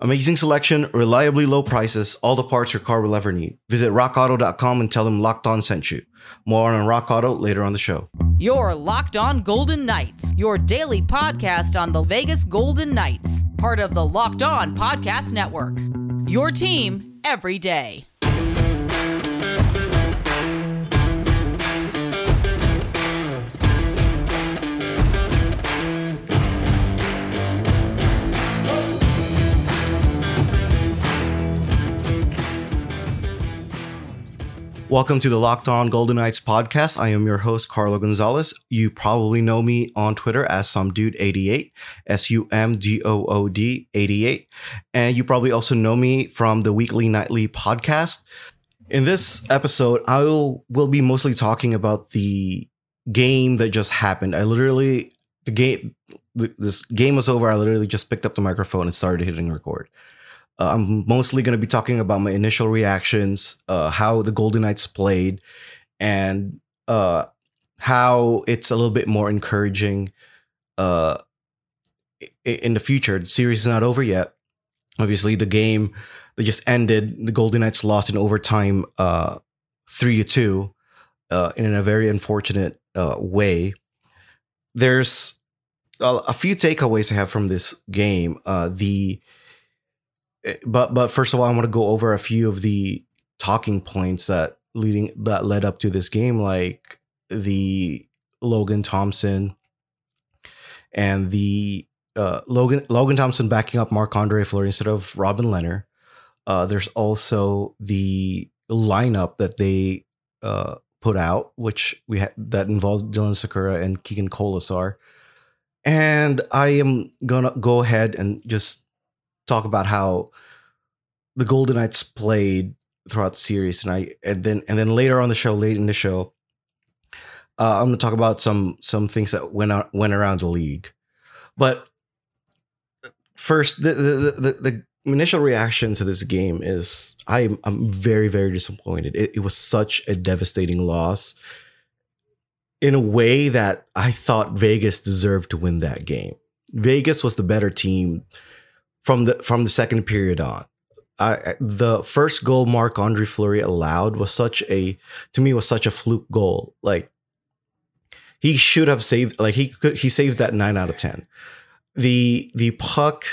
Amazing selection, reliably low prices, all the parts your car will ever need. Visit rockauto.com and tell them Locked On sent you. More on Rock Auto later on the show. Your Locked On Golden Knights, your daily podcast on the Vegas Golden Knights, part of the Locked On Podcast Network. Your team every day. Welcome to the Locked On Golden Knights podcast. I am your host, Carlo Gonzalez. You probably know me on Twitter as some dude 88 S U M D O O D 88. And you probably also know me from the weekly nightly podcast. In this episode, I will, will be mostly talking about the game that just happened. I literally, the game, this game was over. I literally just picked up the microphone and started hitting record. Uh, I'm mostly going to be talking about my initial reactions, uh, how the Golden Knights played, and uh, how it's a little bit more encouraging uh, in the future. The series is not over yet. Obviously, the game that just ended, the Golden Knights lost in overtime, uh, three to two, uh, in a very unfortunate way. There's a, a, few takeaways I have from this game. the but but first of all, I want to go over a few of the talking points that leading that led up to this game, like the Logan Thompson and the uh, Logan Logan Thompson backing up Marc-Andre Fleury instead of Robin Lehner. Uh, there's also the lineup that they uh, put out, which we had that involved Dylan Sakura and Keegan Kolesar. And I am gonna go ahead and just talk about how the Golden Knights played throughout the series, and I and then and then later on the show, late in the show, uh, I'm gonna talk about some some things that went went around the league. But first, the the, the, the initial reaction to this game is I'm I'm very very disappointed. It, it was such a devastating loss. In a way that I thought Vegas deserved to win that game. Vegas was the better team from the from the second period on. I, the first goal Marc-Andre Fleury allowed was such a to me was such a fluke goal. Like he should have saved like he could he saved that 9 out of 10. The the puck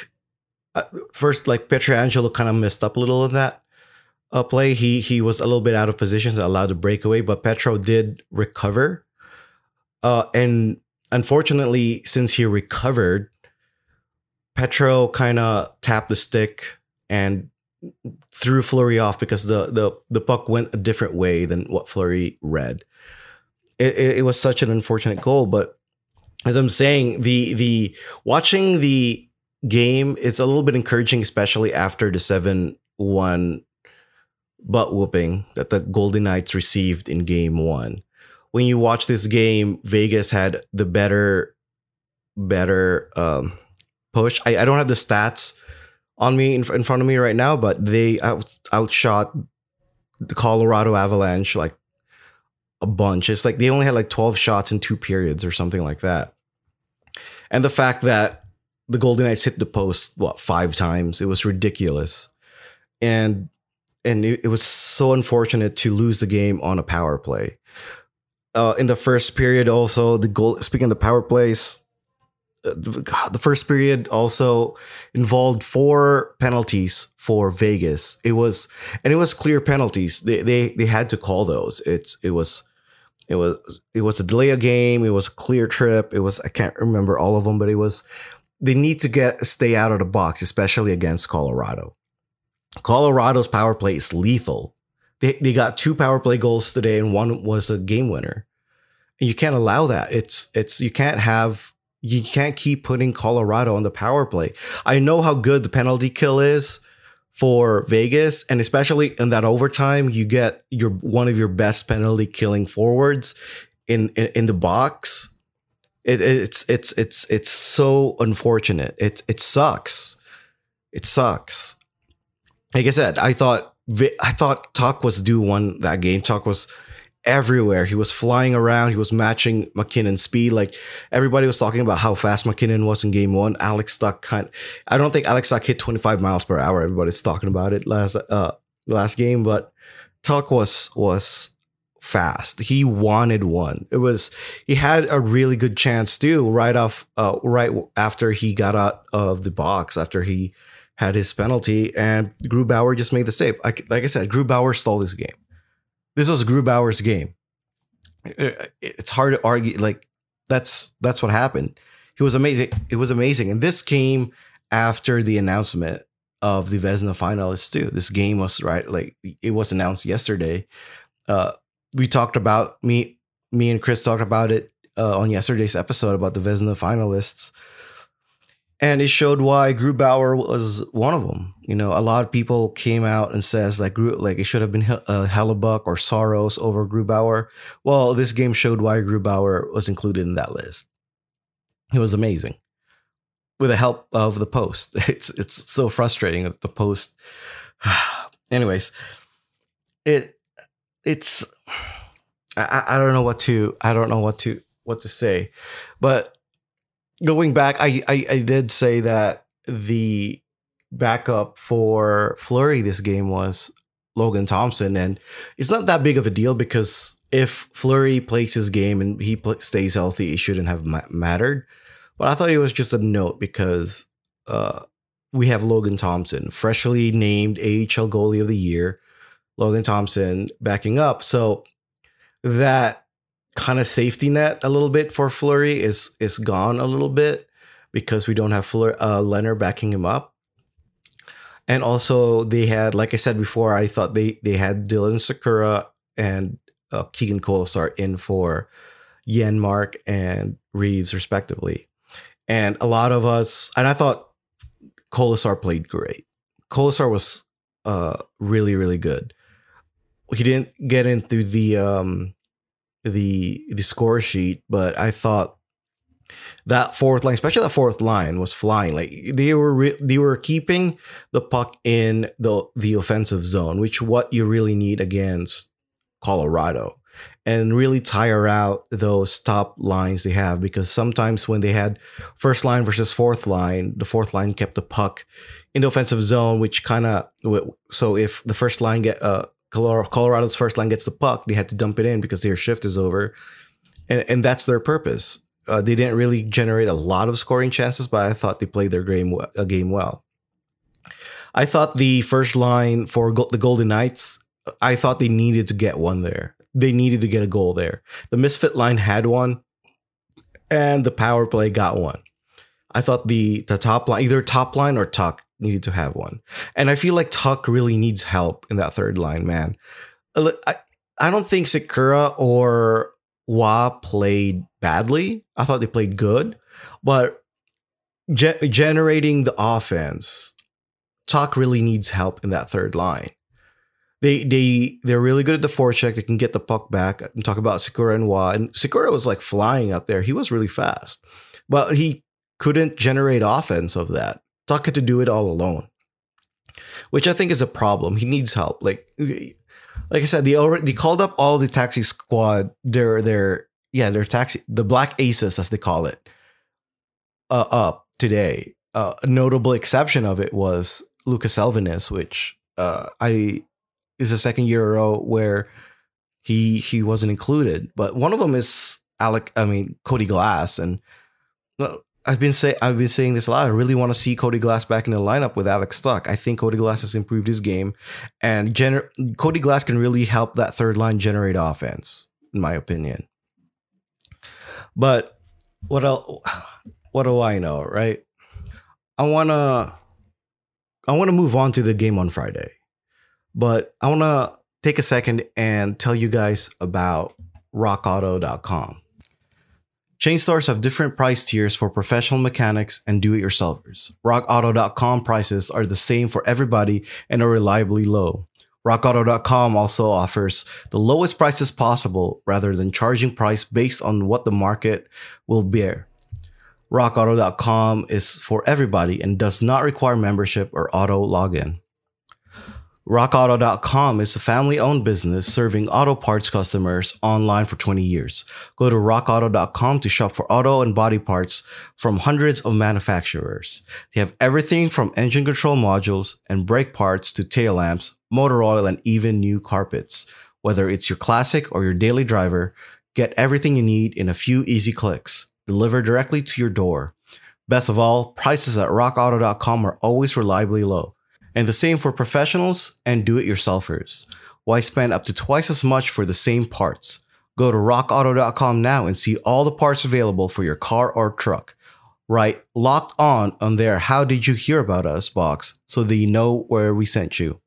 uh, first like Pietrangelo kind of messed up a little in that uh, play. He he was a little bit out of position, so allowed the breakaway, but Petro did recover. Uh, and unfortunately, since he recovered, Petro kind of tapped the stick and threw Fleury off because the the the puck went a different way than what Fleury read. It, it, it was such an unfortunate goal, but as I'm saying, the the watching the game it's a little bit encouraging, especially after the seven one butt whooping that the Golden Knights received in game one. When you watch this game, Vegas had the better better um, push. I, I don't have the stats on me in, in front of me right now, but they out, outshot the Colorado Avalanche like a bunch. It's like they only had like 12 shots in two periods or something like that. And the fact that the Golden Knights hit the post what five times, it was ridiculous. And and it, it was so unfortunate to lose the game on a power play. Uh, in the first period, also the goal. Speaking of the power plays, the first period also involved four penalties for Vegas. It was and it was clear penalties. They they they had to call those. It's it was it was it was a delay of game. It was a clear trip. It was I can't remember all of them, but it was they need to get stay out of the box, especially against Colorado. Colorado's power play is lethal. They they got two power play goals today, and one was a game winner. And you can't allow that. It's it's you can't have you can't keep putting Colorado on the power play. I know how good the penalty kill is for Vegas, and especially in that overtime, you get your one of your best penalty killing forwards in in, in the box. It, it's it's it's it's so unfortunate. It it sucks. It sucks. Like I said, I thought I thought Tuch was due one that game. Tuch was everywhere. He was flying around. He was matching MacKinnon's speed. Like everybody was talking about how fast McKinnon was in game one. Alex Tuch kind I don't think Alex Tuch hit 25 miles per hour. Everybody's talking about it last uh last game, but Tuch was was fast. He wanted one. It was he had a really good chance too, right off uh right after he got out of the box, after he had his penalty, and Grubauer just made the save. Like, like I said, Grubauer stole this game. This was Grubauer's game. It's hard to argue. Like that's that's what happened. He was amazing. It was amazing, and this came after the announcement of the Vezina finalists too. This game was right like it was announced yesterday. Uh, we talked about me, me and Chris talked about it uh, on yesterday's episode about the Vezina finalists, and it showed why Grubauer was one of them. You know, a lot of people came out and says like like it should have been uh, Hellebuyck or Saros over Grubauer. Well, this game showed why Grubauer was included in that list. It was amazing with the help of the post. It's it's so frustrating that the post. Anyways, it it's I, I don't know what to I don't know what to what to say, but going back, I, I I did say that the backup for Fleury this game was Logan Thompson, and it's not that big of a deal because if Fleury plays his game and he stays healthy, it shouldn't have ma- mattered. But I thought it was just a note because uh, we have Logan Thompson, freshly named AHL goalie of the year. Logan Thompson backing up, so that kind of safety net a little bit for Fleury is is gone a little bit because we don't have Fleur, uh, Leonard backing him up. And also they had, like I said before, I thought they they had Dylan Sakura and uh, Keegan Kolesar in for Janmark and Reaves respectively. And a lot of us, and I thought Kolesar played great. Kolesar was uh, really really good. He didn't get into the um, the the score sheet, but I thought that fourth line, especially that fourth line, was flying. Like they were re- they were keeping the puck in the the offensive zone, which what you really need against Colorado, and really tire out those top lines they have because sometimes when they had first line versus fourth line, the fourth line kept the puck in the offensive zone, which kind of so if the first line get uh Colorado's first line gets the puck, they had to dump it in because their shift is over, and and that's their purpose. Uh, they didn't really generate a lot of scoring chances, but I thought they played their game a game well. I thought the first line for the Golden Knights, I thought they needed to get one there. They needed to get a goal there. The misfit line had one, and the power play got one. I thought the the top line, either top line or Tuch, needed to have one. And I feel like Tuch really needs help in that third line, man. I, I don't think Sakura or Wah played badly. I thought they played good, but ge- generating the offense, Tuch really needs help in that third line. They they they're really good at the forecheck. They can get the puck back. I'm talking about Sakura and Wah. And Sakura was like flying up there. He was really fast, but he couldn't generate offense of that. Had to do it all alone, which I think is a problem. He needs help. Like, like I said, they already they called up all the taxi squad. Their their yeah, their taxi the Black Aces as they call it. Uh, up today. Uh, a notable exception of it was Lucas Elvenes, which uh, I is a second year row where he he wasn't included. But one of them is Alec. I mean Cody Glass, and I've been say I've been saying this a lot. I really want to see Cody Glass back in the lineup with Alex Tuch. I think Cody Glass has improved his game, and gener- Cody Glass can really help that third line generate offense, in my opinion. But what else? What do I know, right? I wanna I wanna move on to the game on Friday, but I wanna take a second and tell you guys about RockAuto.com. Chain stores have different price tiers for professional mechanics and do-it-yourselfers. RockAuto.com prices are the same for everybody and are reliably low. RockAuto.com also offers the lowest prices possible rather than charging price based on what the market will bear. RockAuto.com is for everybody and does not require membership or auto login. RockAuto.com is a family owned business serving auto parts customers online for 20 years. Go to RockAuto.com to shop for auto and body parts from hundreds of manufacturers. They have everything from engine control modules and brake parts to tail lamps, motor oil, and even new carpets. Whether it's your classic or your daily driver, get everything you need in a few easy clicks, delivered directly to your door. Best of all, prices at RockAuto.com are always reliably low. And the same for professionals and do it yourselfers. Why spend up to twice as much for the same parts? Go to rockauto.com now and see all the parts available for your car or truck. Write locked on on their How Did You Hear About Us box so they know where we sent you.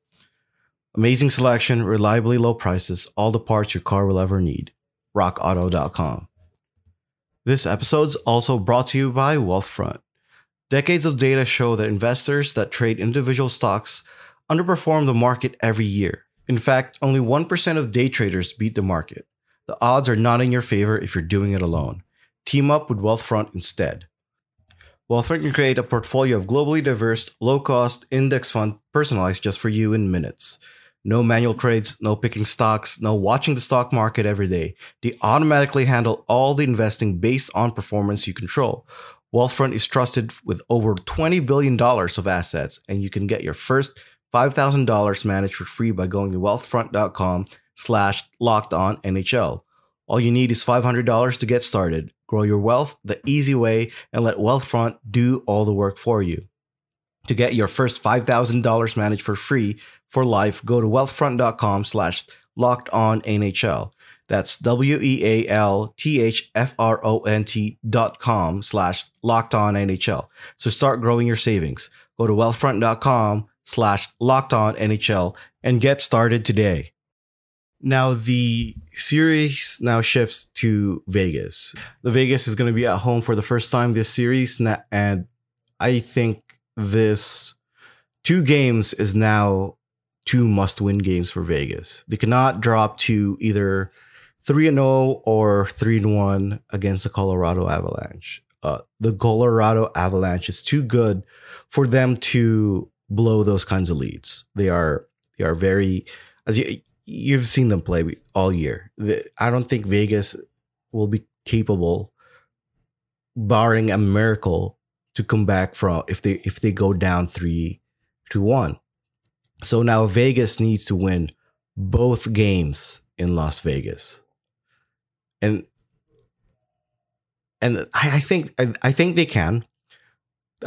Amazing selection, reliably low prices, all the parts your car will ever need. RockAuto.com. This episode's also brought to you by Wealthfront. Decades of data show that investors that trade individual stocks underperform the market every year. In fact, only 1% of day traders beat the market. The odds are not in your favor if you're doing it alone. Team up with Wealthfront instead. Wealthfront can create a portfolio of globally diverse, low cost index fund personalized just for you in minutes. No manual trades, no picking stocks, no watching the stock market every day. They automatically handle all the investing based on performance you control. Wealthfront is trusted with over $20 billion of assets, and you can get your first $5,000 managed for free by going to wealthfront.com slash locked on NHL. All you need is $500 to get started. Grow your wealth the easy way and let Wealthfront do all the work for you. To get your first $5,000 managed for free for life, go to wealthfront.com slash locked on NHL. That's W E A L T H F R O N T dot com slash locked on NHL. So start growing your savings. Go to wealthfront.com slash locked on NHL and get started today. Now the series now shifts to Vegas. The Vegas is going to be at home for the first time this series, and I think this two games is now two must-win games for Vegas. They cannot drop to either three and zero oh or three and one against the Colorado Avalanche. Uh, the Colorado Avalanche is too good for them to blow those kinds of leads. They are they are very as you you've seen them play all year. I don't think Vegas will be capable, barring a miracle, to come back from if they if they go down three to one. So now Vegas needs to win both games in Las Vegas and and I, I think I, I think they can.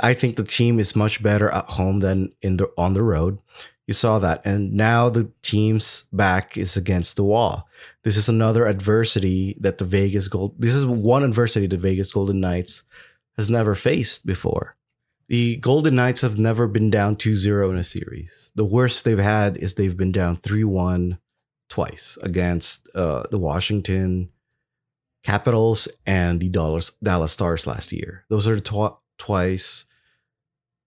I think the team is much better at home than in the on the road. You saw that, and now the team's back is against the wall. This is another adversity that the Vegas Gold. This is one adversity the Vegas Golden Knights has never faced before. The Golden Knights have never been down 2-0 in a series. The worst they've had is they've been down 3-1 twice against uh, the Washington Capitals and the Dallas, Dallas Stars last year. Those are tw- twice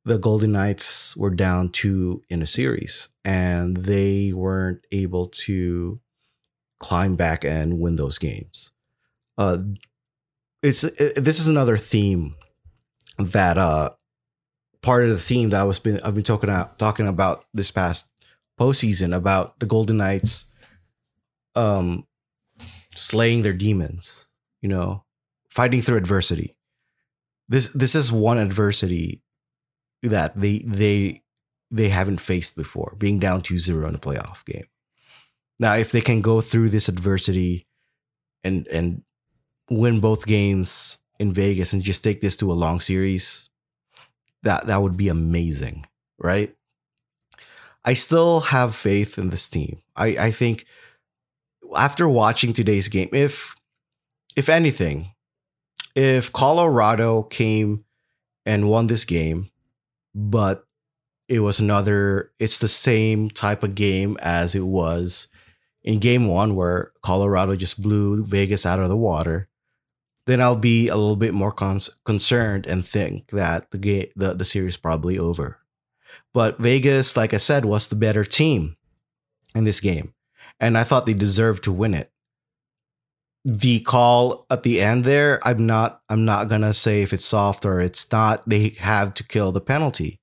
the Golden Knights were down two in a series, and they weren't able to climb back and win those games. Uh, it's it, this is another theme that uh part of the theme that I was been I've been talking about talking about this past postseason about the Golden Knights um slaying their demons you know, fighting through adversity. This this is one adversity that they they they haven't faced before, being down 2-0 in a playoff game. Now, if they can go through this adversity and and win both games in Vegas and just take this to a long series, that that would be amazing, right? I still have faith in this team. I I think after watching today's game, if if anything, if Colorado came and won this game, but it was another, it's the same type of game as it was in game one, where Colorado just blew Vegas out of the water, then I'll be a little bit more cons- concerned and think that the game, the, the series probably over. But Vegas, like I said, was the better team in this game. And I thought they deserved to win it the call at the end there, I'm not I'm not gonna say if it's soft or it's not. They have to kill the penalty.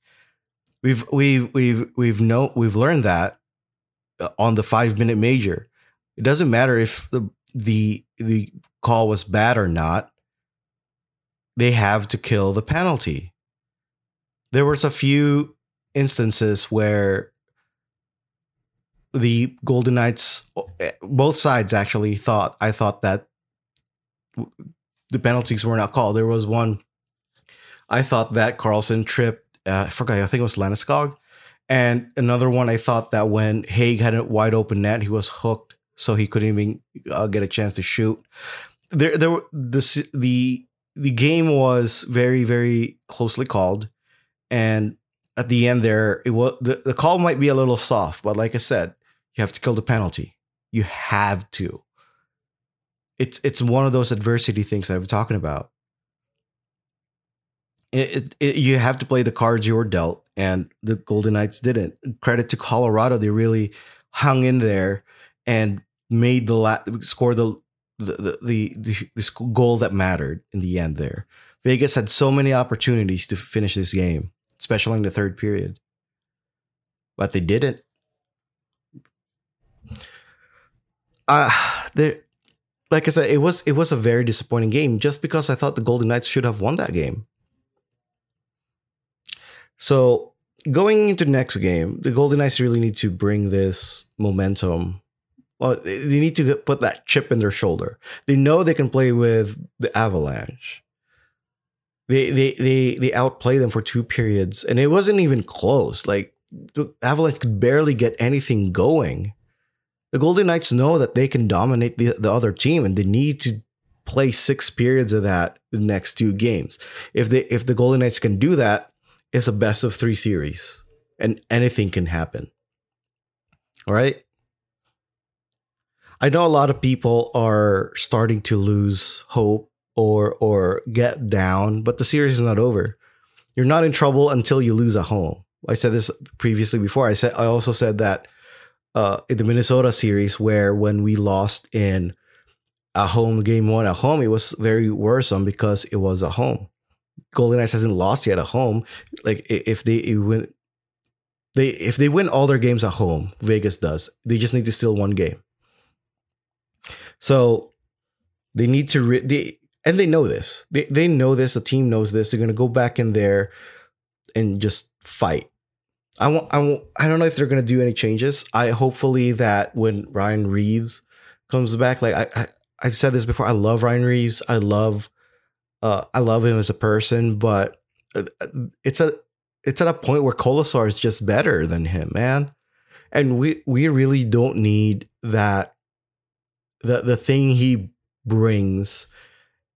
We've we've we've we've no we've learned that uh, on the five minute major. It doesn't matter if the the the call was bad or not. They have to kill the penalty. There was a few instances where the Golden Knights, both sides actually thought. I thought that the penalties were not called. There was one. I thought that Carlson tripped. Uh, I forgot. I think it was Landeskog, and another one. I thought that when Hague had a wide open net, he was hooked, so he couldn't even uh, get a chance to shoot. There, there, the the the game was very, very closely called, and at the end there, it was the, the call might be a little soft, but like I said, you have to kill the penalty. You have to. It's it's one of those adversity things that been talking about. It, it, it, you have to play the cards you were dealt, and the Golden Knights didn't. Credit to Colorado, they really hung in there and made the la- score the the, the the the goal that mattered in the end. There, Vegas had so many opportunities to finish this game, especially in the third period, but they didn't. Uh, there, like I said, it was it was a very disappointing game just because I thought the Golden Knights should have won that game. So going into the next game, the Golden Knights really need to bring this momentum. Well, they need to put that chip in their shoulder. They know they can play with the Avalanche. They they they they outplay them for two periods, and it wasn't even close. Like the Avalanche could barely get anything going the Golden Knights know that they can dominate the, the other team and they need to play six periods of that the next two games. If they if the Golden Knights can do that, it's a best of three series. And anything can happen. All right. I know a lot of people are starting to lose hope or or get down, but the series is not over. You're not in trouble until you lose at home. I said this previously before. I said I also said that uh, in the Minnesota series where when we lost in a home game one at home, it was very worrisome because it was at home. Golden Knights hasn't lost yet at home. Like if they win, they if they win all their games at home, Vegas does. They just need to steal one game. So they need to re- they and they know this. They they know this. The team knows this. They're gonna go back in there and just fight. I I I don't know if they're gonna do any changes. I hopefully that when Ryan Reaves comes back, like I, I I've said this before, I love Ryan Reaves. I love, uh, I love him as a person, but uh, it's a, it's at a point where Kolesar is just better than him, man. And we we really don't need that. The the thing he brings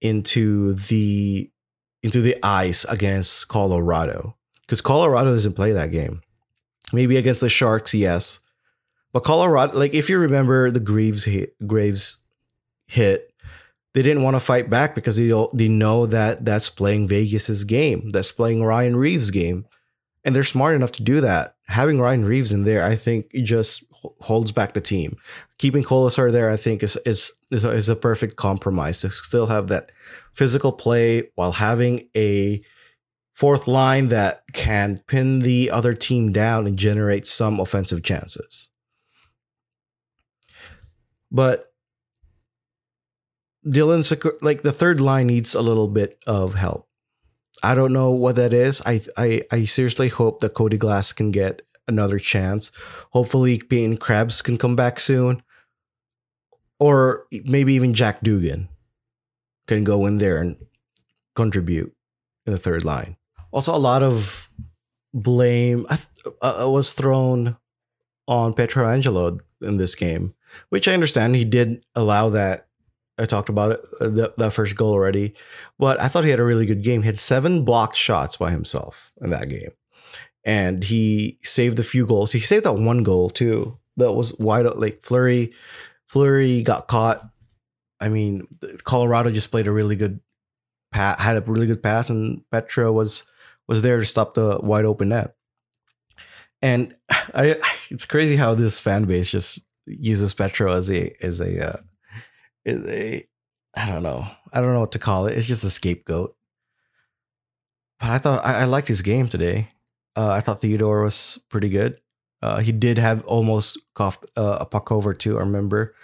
into the into the ice against Colorado because Colorado doesn't play that game. Maybe against the Sharks, yes. But Colorado, like if you remember the Graves hit, Graves hit, they didn't want to fight back because they they know that that's playing Vegas's game. That's playing Ryan Reaves' game, and they're smart enough to do that. Having Ryan Reaves in there, I think, just holds back the team. Keeping Kolesar there, I think, is is is a, is a perfect compromise to still have that physical play while having a fourth line that can pin the other team down and generate some offensive chances. But Dylan, like the third line needs a little bit of help. I don't know what that is. I I, I seriously hope that Cody Glass can get another chance. Hopefully, Peyton Krebs can come back soon, or maybe even Jack Dugan can go in there and contribute in the third line also a lot of blame uh, was thrown on Pietrangelo in this game, which I understand he did allow that. I talked about it, uh, the, that first goal already, but I thought he had a really good game. He had seven blocked shots by himself in that game, and he saved a few goals. He saved that one goal too. That was wide. Like Fleury. Fleury got caught. I mean, Colorado just played a really good, had a really good pass, and Petro was was there to stop the wide open net. And I, it's crazy how this fan base just uses Petro as a as a, uh, as a I don't know I don't know what to call it. It's just a scapegoat. But I thought I, I liked his game today. Uh, I thought Theodore was pretty good. Uh, he did have almost coughed uh, a puck over too, I remember,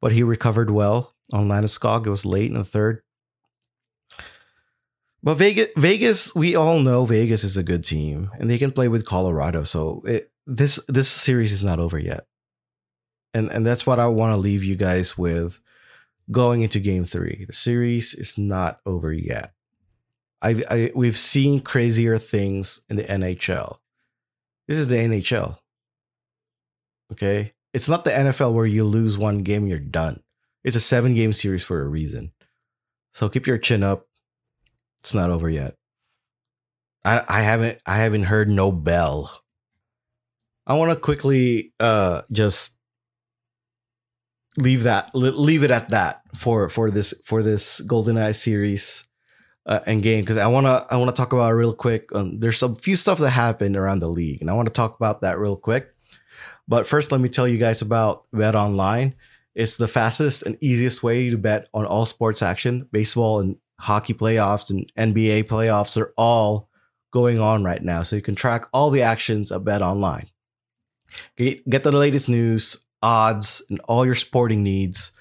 but he recovered well on Landeskog. It was late in the third. But Vegas, Vegas, we all know Vegas is a good team, and they can play with Colorado. So it, this this series is not over yet, and and that's what I want to leave you guys with going into Game Three. The series is not over yet. I, I we've seen crazier things in the NHL. This is the NHL. Okay, it's not the NFL where you lose one game, you're done. It's a seven game series for a reason. So keep your chin up. It's not over yet. I I haven't I haven't heard no bell. I want to quickly uh just leave that leave it at that for for this for this GoldenEye series uh, and game because I want to I want to talk about real quick. Um, there's a few stuff that happened around the league, and I want to talk about that real quick. But first, let me tell you guys about Bet Online. It's the fastest and easiest way to bet on all sports action. Baseball and hockey playoffs and NBA playoffs are all going on right now. So you can track all the actions at Bet Online. Get, get the latest news, odds, and all your sporting needs.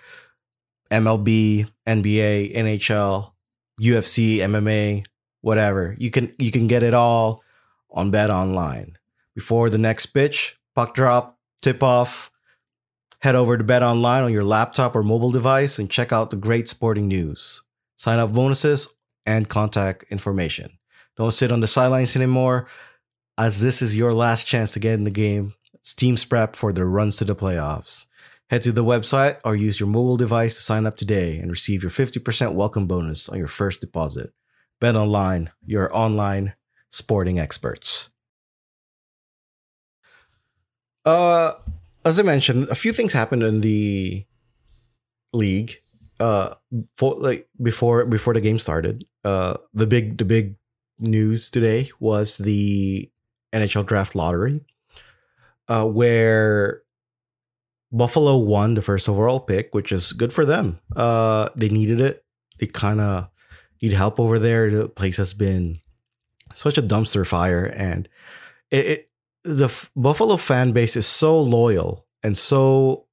MLB, NBA, NHL, UFC, MMA, whatever. You can you can get it all on Bet Online. Before the next pitch, puck drop, tip off, head over to Bet Online on your laptop or mobile device and check out the great sporting news sign up bonuses, and contact information. Don't sit on the sidelines anymore, as this is your last chance to get in the game. It's teams prep for the runs to the playoffs. Head to the website or use your mobile device to sign up today and receive your 50% welcome bonus on your first deposit. Bet online, your online sporting experts. Uh, as I mentioned, a few things happened in the league uh for like before before the game started uh the big the big news today was the nhl draft lottery uh where buffalo won the first overall pick which is good for them. Uh they needed it. They kind of need help over there. The place has been such a dumpster fire and it, it the buffalo fan base is so loyal and so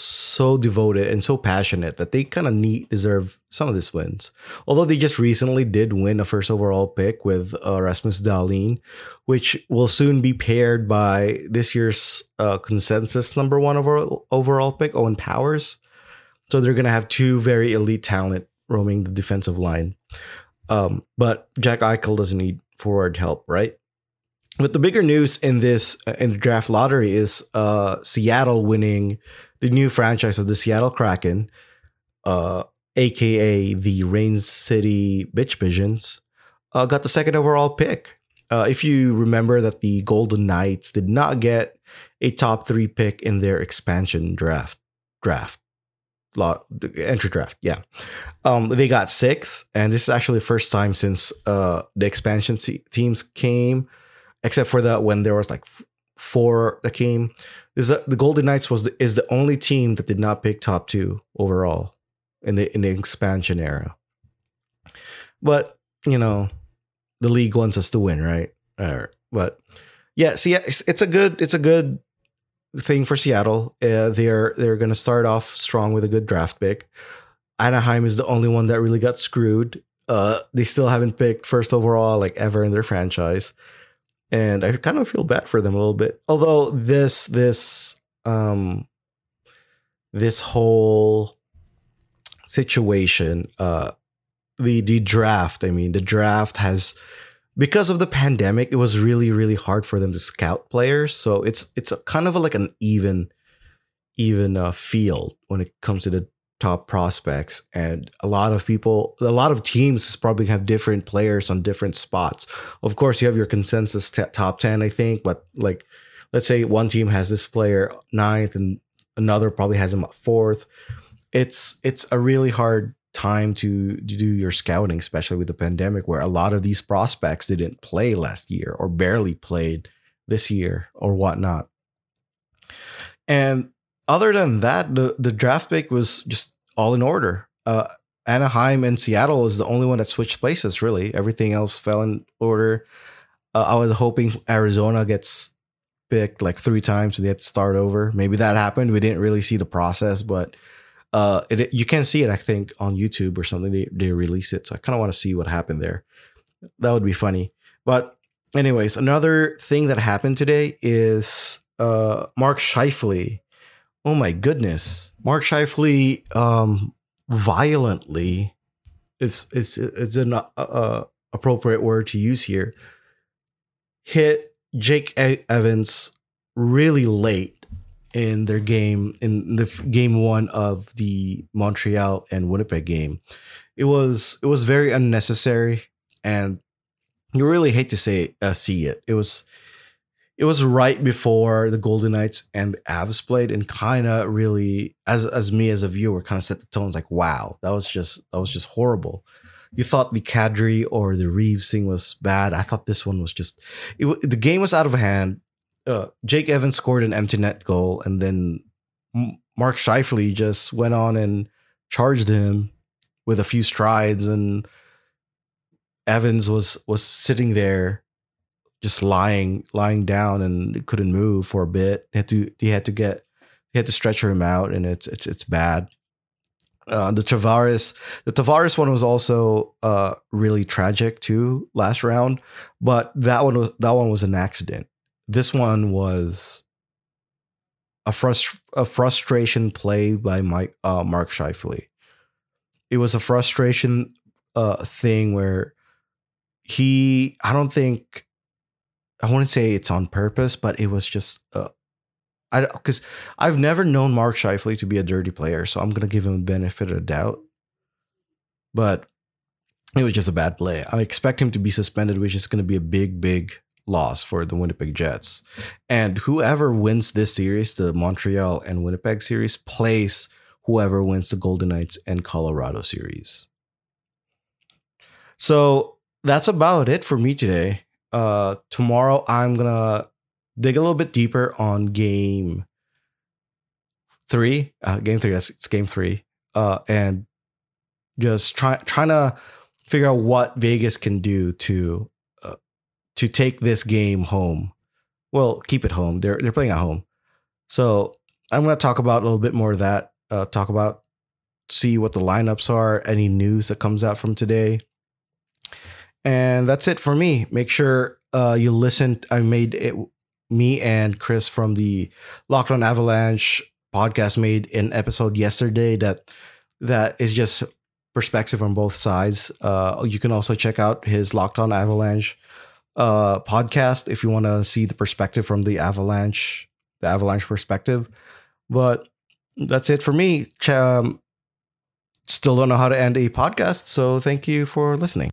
so devoted and so passionate that they kind of need deserve some of these wins. Although they just recently did win a first overall pick with uh, Rasmus Dahlin, which will soon be paired by this year's uh, consensus number one overall overall pick, Owen Powers. So they're gonna have two very elite talent roaming the defensive line. Um, but Jack Eichel doesn't need forward help, right? But the bigger news in this uh, in the draft lottery is uh, Seattle winning the new franchise of the Seattle Kraken, uh, aka the Rain City Bitch Pigeons, uh, got the second overall pick. Uh, if you remember that the Golden Knights did not get a top three pick in their expansion draft, draft, lot entry draft, yeah, um, they got sixth, and this is actually the first time since uh, the expansion teams came, except for that when there was like four that came. Is that the Golden Knights was the, is the only team that did not pick top two overall in the in the expansion era. But you know, the league wants us to win, right? But yeah, see, it's, it's a good it's a good thing for Seattle. Uh, they're they're going to start off strong with a good draft pick. Anaheim is the only one that really got screwed. Uh, they still haven't picked first overall like ever in their franchise and I kind of feel bad for them a little bit. Although this this um this whole situation, uh the the draft, I mean, the draft has because of the pandemic, it was really really hard for them to scout players. So it's it's kind of like an even even uh, field when it comes to the top prospects and a lot of people a lot of teams probably have different players on different spots. Of course you have your consensus t- top 10 i think but like let's say one team has this player ninth and another probably has him fourth. It's it's a really hard time to, to do your scouting especially with the pandemic where a lot of these prospects didn't play last year or barely played this year or whatnot. And other than that, the the draft pick was just all in order. Uh, Anaheim and Seattle is the only one that switched places. Really, everything else fell in order. Uh, I was hoping Arizona gets picked like three times, so they had to start over. Maybe that happened. We didn't really see the process, but uh, it, you can see it. I think on YouTube or something. They they release it, so I kind of want to see what happened there. That would be funny. But anyways, another thing that happened today is uh, Mark Scheifele. Oh my goodness, Mark Scheifele um, violently. It's it's it's an uh, uh, appropriate word to use here. Hit Jake Evans really late in their game in the game one of the Montreal and Winnipeg game. It was it was very unnecessary, and you really hate to say uh, see it. It was it was right before the Golden Knights and the Avs played, and kind of really as as me as a viewer kind of set the tone. Like wow, that was just that was just horrible you thought the Kadri or the Reaves thing was bad. I thought this one was just it, the game was out of hand. Uh, Jake Evans scored an empty net goal, and then Mark Scheifele just went on and charged him with a few strides, and Evans was was sitting there just lying lying down and couldn't move for a bit. He had to he had to get he had to stretch him out, and it's it's it's bad. Uh, the Tavares, the Tavares one was also uh, really tragic too last round, but that one was that one was an accident. This one was a frust- a frustration play by Mike uh, Mark Scheifele. It was a frustration uh, thing where he, I don't think, I wouldn't say it's on purpose, but it was just uh, I because I've never known Mark Scheifele to be a dirty player, so I'm gonna give him a benefit of the doubt. But it was just a bad play. I expect him to be suspended, which is gonna be a big, big loss for the Winnipeg Jets. And whoever wins this series, the Montreal and Winnipeg series, plays whoever wins the Golden Knights and Colorado series. So that's about it for me today. Uh, tomorrow I'm gonna dig a little bit deeper on game three, uh, game three, yes, it's game three, uh, and just try, trying to figure out what Vegas can do to uh, to take this game home. Well, keep it home. They're they're playing at home, so I'm to talk about a little bit more of that. Uh, talk about see what the lineups are, any news that comes out from today, and that's it for me. Make sure uh, you listen. I made it me and Chris from the Locked On Avalanche podcast made an episode yesterday that that is just perspective on both sides. Uh, you can also check out his Locked On Avalanche uh, podcast if you want to see the perspective from the Avalanche, the Avalanche perspective. But that's it for me. Um, still don't know how to end a podcast, so thank you for listening.